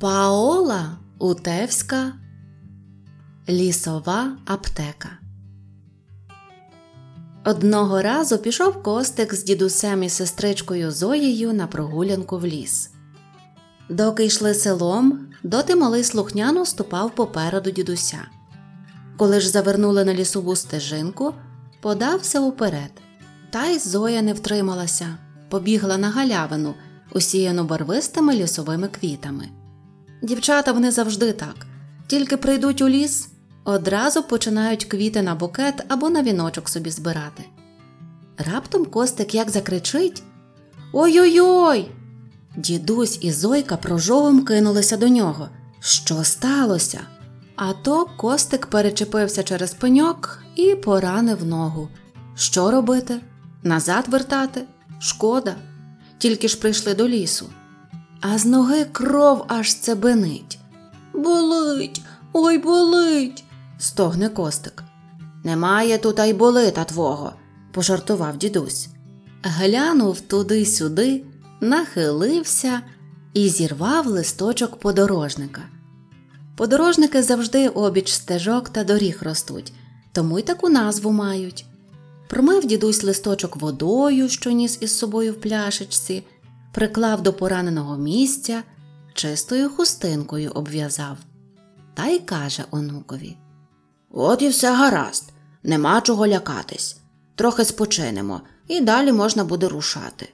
Паола Утевська Лісова аптека. Одного разу пішов Костик з дідусем і сестричкою Зоєю на прогулянку в ліс. Доки йшли селом, доти малий слухняно ступав попереду дідуся. Коли ж завернули на лісову стежинку, подався уперед. Та й Зоя не втрималася, побігла на галявину, усіяну барвистими лісовими квітами. Дівчата вони завжди так, тільки прийдуть у ліс, одразу починають квіти на букет або на віночок собі збирати. Раптом Костик як закричить Ой-ой-ой! Дідусь і Зойка прожовом кинулися до нього. Що сталося? А то Костик перечепився через пеньок і поранив ногу. Що робити? Назад вертати? Шкода. Тільки ж прийшли до лісу. А з ноги кров аж цебенить. Болить, ой болить, стогне Костик. Немає тут ай болита твого, пожартував дідусь. Глянув туди-сюди, нахилився і зірвав листочок подорожника. Подорожники завжди обіч стежок та доріг ростуть, тому й таку назву мають. Промив дідусь листочок водою, що ніс із собою в пляшечці, приклав до пораненого місця, чистою хустинкою обв'язав. Та й каже онукові От і все гаразд, нема чого лякатись. Трохи спочинемо, і далі можна буде рушати.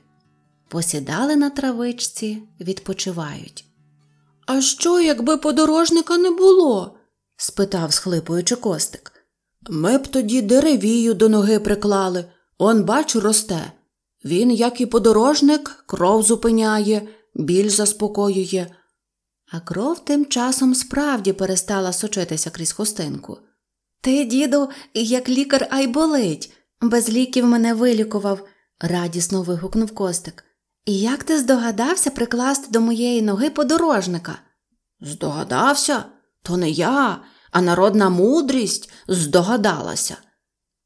Посідали на травичці, відпочивають. А що, якби подорожника не було? спитав, схлипуючи костик. Ми б тоді деревію до ноги приклали, он, бач, росте. Він, як і подорожник, кров зупиняє, біль заспокоює. А кров тим часом справді перестала сочитися крізь хустинку. Ти, діду, як лікар ай болить, без ліків мене вилікував, радісно вигукнув Костик. І як ти здогадався прикласти до моєї ноги подорожника? Здогадався? То не я, а народна мудрість здогадалася.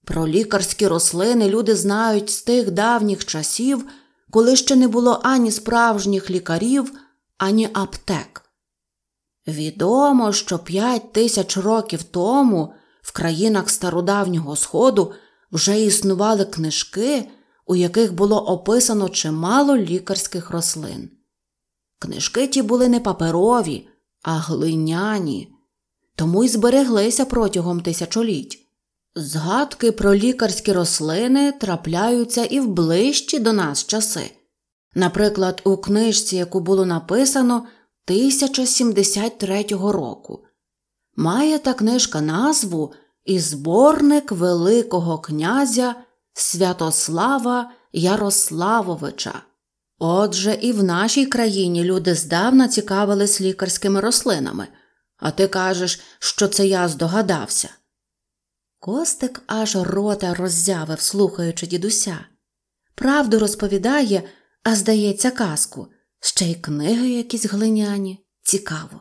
Про лікарські рослини люди знають з тих давніх часів, коли ще не було ані справжніх лікарів, ані аптек. Відомо, що п'ять тисяч років тому в країнах стародавнього Сходу вже існували книжки, у яких було описано чимало лікарських рослин. Книжки ті були не паперові, а глиняні, тому й збереглися протягом тисячоліть. Згадки про лікарські рослини трапляються і в ближчі до нас часи. Наприклад, у книжці, яку було написано 1073 року, має та книжка назву і зборник Великого князя Святослава Ярославовича. Отже, і в нашій країні люди здавна цікавились лікарськими рослинами, а ти кажеш, що це я здогадався. Костик аж рота роззявив, слухаючи дідуся. Правду розповідає, а здається, казку, ще й книги якісь глиняні. Цікаво.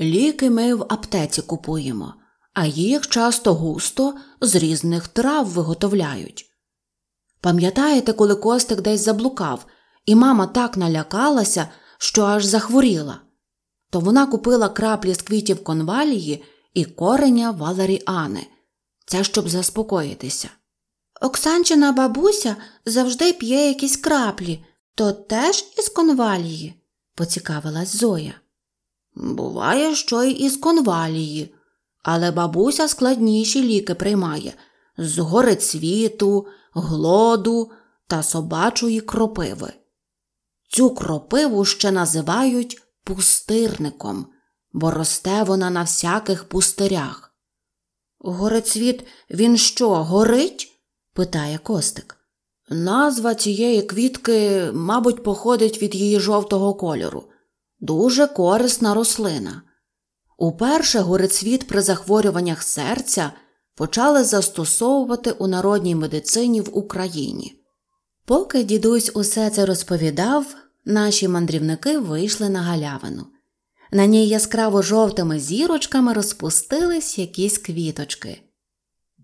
Ліки ми в аптеці купуємо, а їх часто густо з різних трав виготовляють. Пам'ятаєте, коли Костик десь заблукав, і мама так налякалася, що аж захворіла, то вона купила краплі з квітів конвалії і кореня валеріани – це щоб заспокоїтися. Оксанчина бабуся завжди п'є якісь краплі, то теж із конвалії, поцікавилась Зоя. Буває, що й із конвалії, але бабуся складніші ліки приймає з горецвіту, глоду та собачої кропиви. Цю кропиву ще називають пустирником, бо росте вона на всяких пустирях. Горецвіт він що, горить? питає Костик. Назва цієї квітки, мабуть, походить від її жовтого кольору. Дуже корисна рослина. Уперше горецвіт при захворюваннях серця почали застосовувати у народній медицині в Україні. Поки дідусь усе це розповідав, наші мандрівники вийшли на галявину. На ній яскраво жовтими зірочками розпустились якісь квіточки.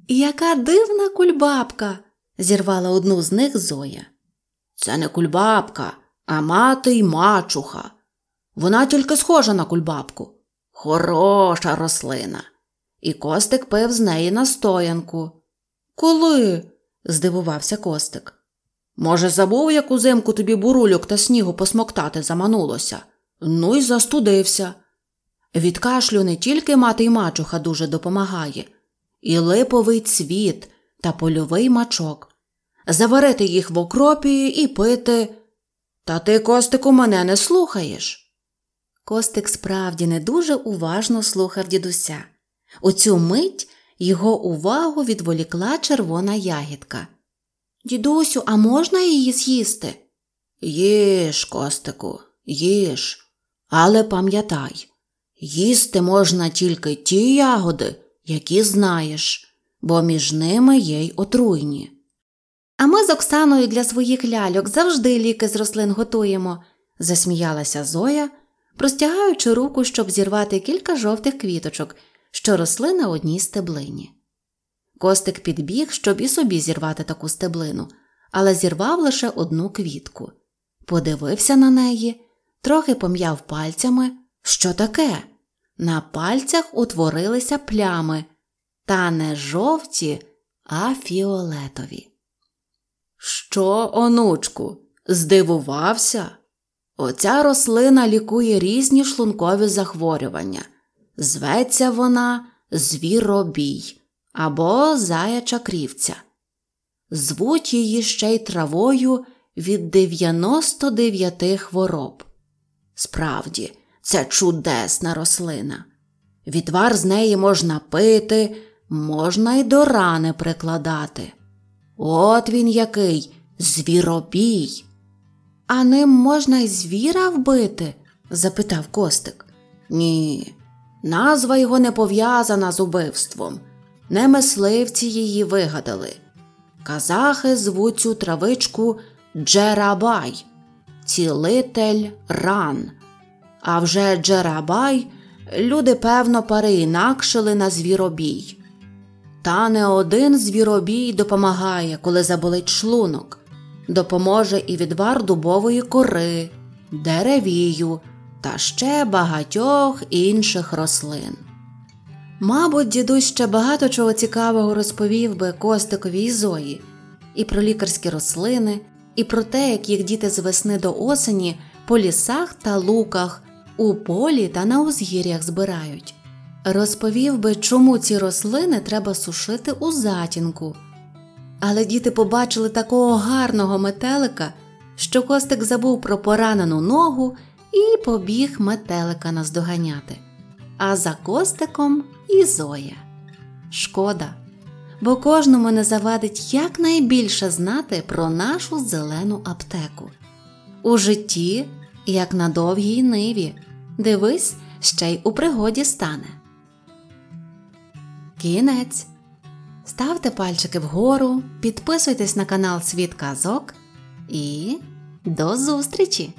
Яка дивна кульбабка, зірвала одну з них Зоя. Це не кульбабка, а мати й мачуха. Вона тільки схожа на кульбабку. Хороша рослина. І Костик пив з неї настоянку. Коли? здивувався Костик. Може, забув, як узимку тобі бурульок та снігу посмоктати заманулося? Ну й застудився. Від кашлю не тільки мати й мачуха дуже допомагає, і липовий цвіт та польовий мачок. Заварити їх в окропі і пити. Та ти, Костику, мене не слухаєш. Костик справді не дуже уважно слухав дідуся. У цю мить його увагу відволікла червона ягідка. Дідусю, а можна її з'їсти? Їж, Костику, їж. Але пам'ятай, їсти можна тільки ті ягоди, які знаєш, бо між ними є й отруйні. А ми з Оксаною для своїх ляльок завжди ліки з рослин готуємо, засміялася Зоя, простягаючи руку, щоб зірвати кілька жовтих квіточок, що росли на одній стеблині. Костик підбіг, щоб і собі зірвати таку стеблину, але зірвав лише одну квітку. Подивився на неї, трохи пом'яв пальцями. Що таке? На пальцях утворилися плями, та не жовті, а фіолетові. Що, онучку, здивувався? Оця рослина лікує різні шлункові захворювання. Зветься вона звіробій або заяча крівця. Звуть її ще й травою від 99 хвороб. Справді, це чудесна рослина. Відвар з неї можна пити, можна й до рани прикладати. От він який звіробій. А ним можна й звіра вбити? запитав Костик. Ні, назва його не пов'язана з убивством. Не мисливці її вигадали. Казахи звуть цю травичку Джерабай, цілитель ран. А вже Джерабай люди, певно, переінакшили на звіробій. Та не один звіробій допомагає, коли заболить шлунок. Допоможе і відвар дубової кори, деревію та ще багатьох інших рослин. Мабуть, дідусь ще багато чого цікавого розповів би Костикові і Зої, і про лікарські рослини, і про те, як їх діти з весни до осені по лісах та луках, у полі та на узгір'ях збирають. Розповів би, чому ці рослини треба сушити у затінку. Але діти побачили такого гарного метелика, що Костик забув про поранену ногу і побіг метелика наздоганяти. А за Костиком і Зоя. Шкода, бо кожному не завадить якнайбільше знати про нашу зелену аптеку. У житті, як на довгій ниві, дивись, ще й у пригоді стане. Кінець. Ставте пальчики вгору, підписуйтесь на канал Світ Казок і до зустрічі!